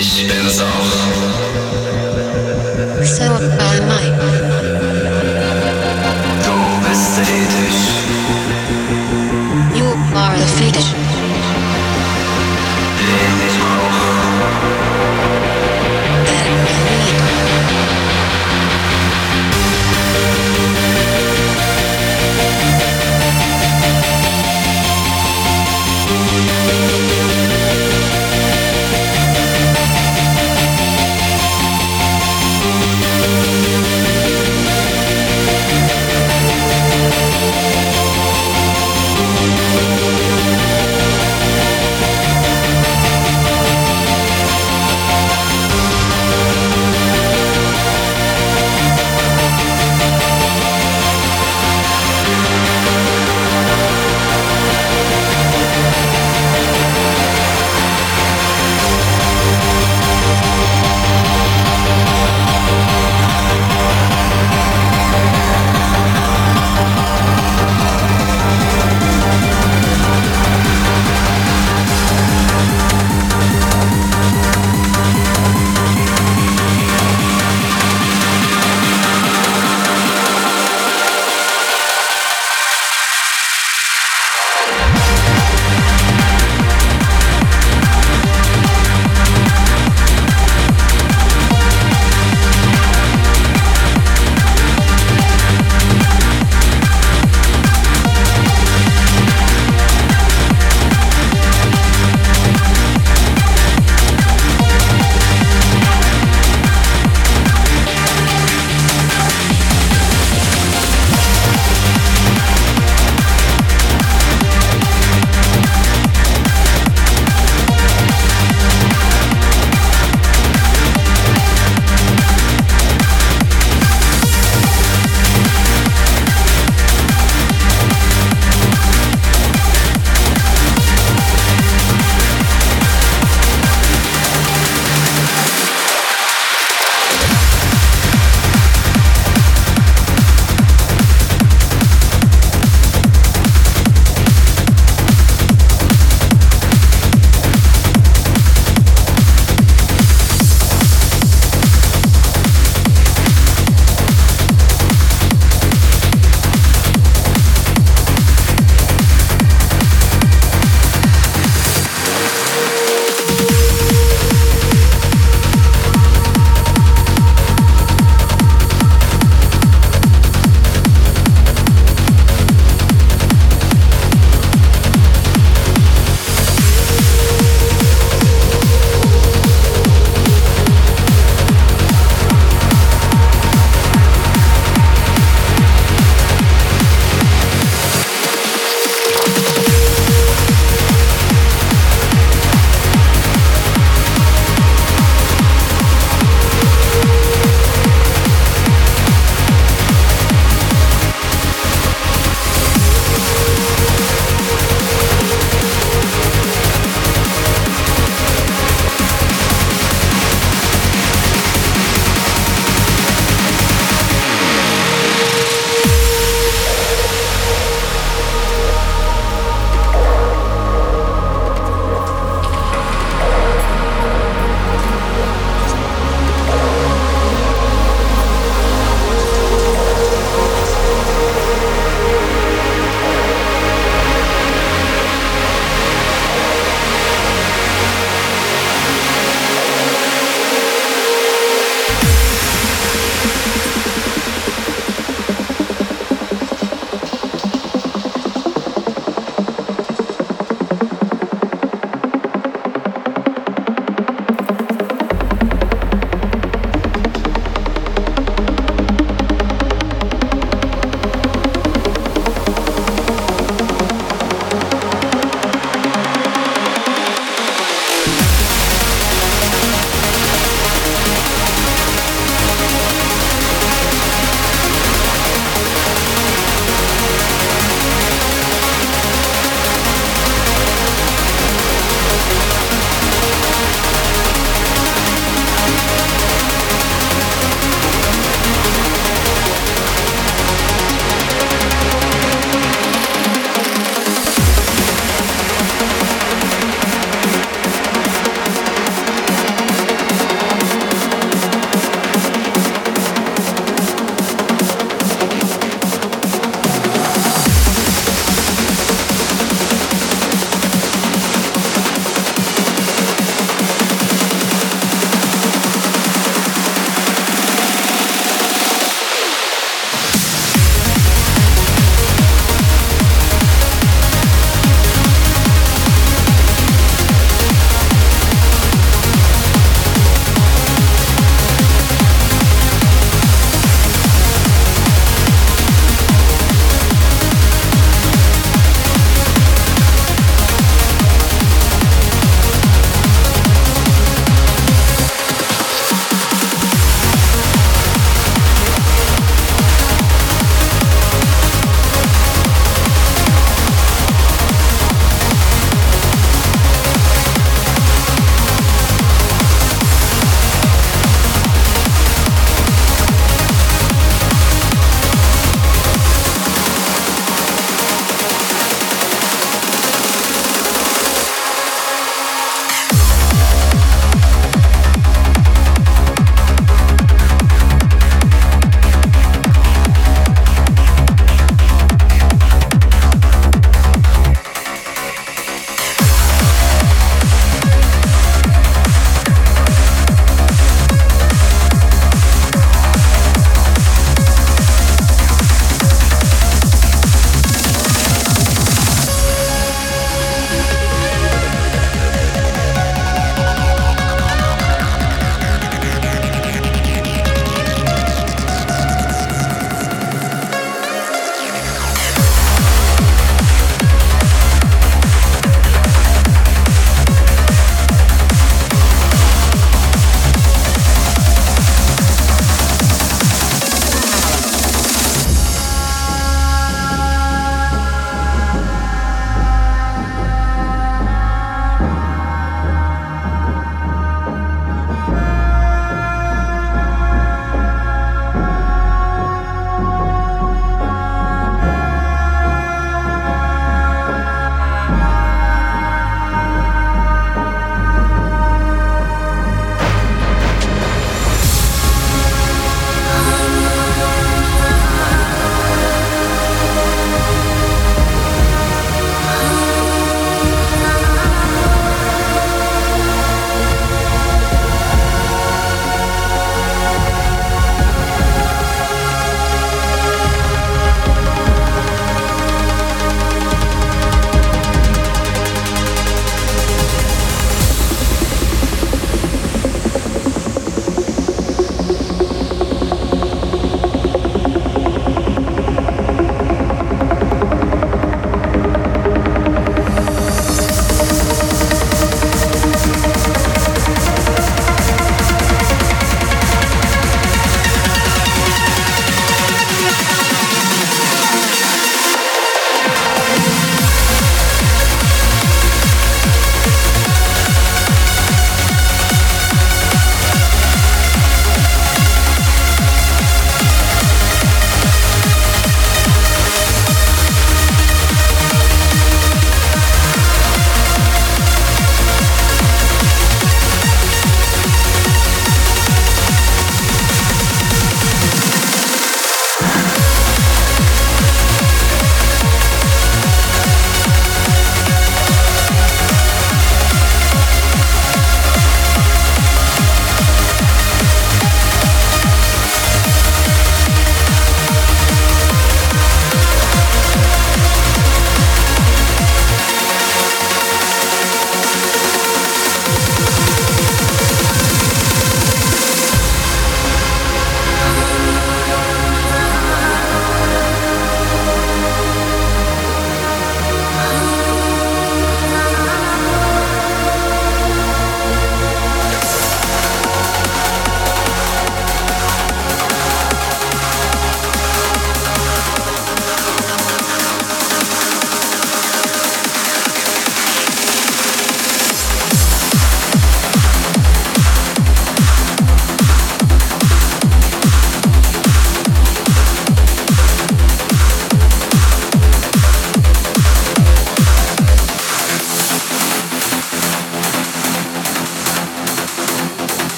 Ich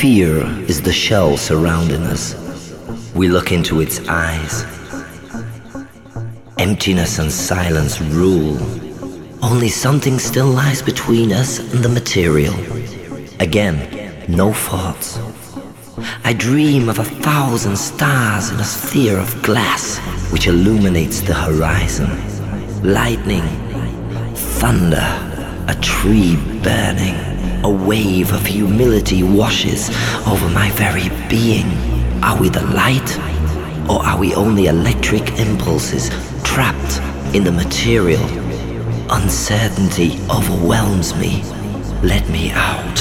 Fear is the shell surrounding us. We look into its eyes. Emptiness and silence rule. Only something still lies between us and the material. Again, no thoughts. I dream of a thousand stars in a sphere of glass which illuminates the horizon. Lightning, thunder, a tree burning, a wave of humility washes over my very being. Are we the light? Or are we only electric impulses trapped in the material? Uncertainty overwhelms me. Let me out,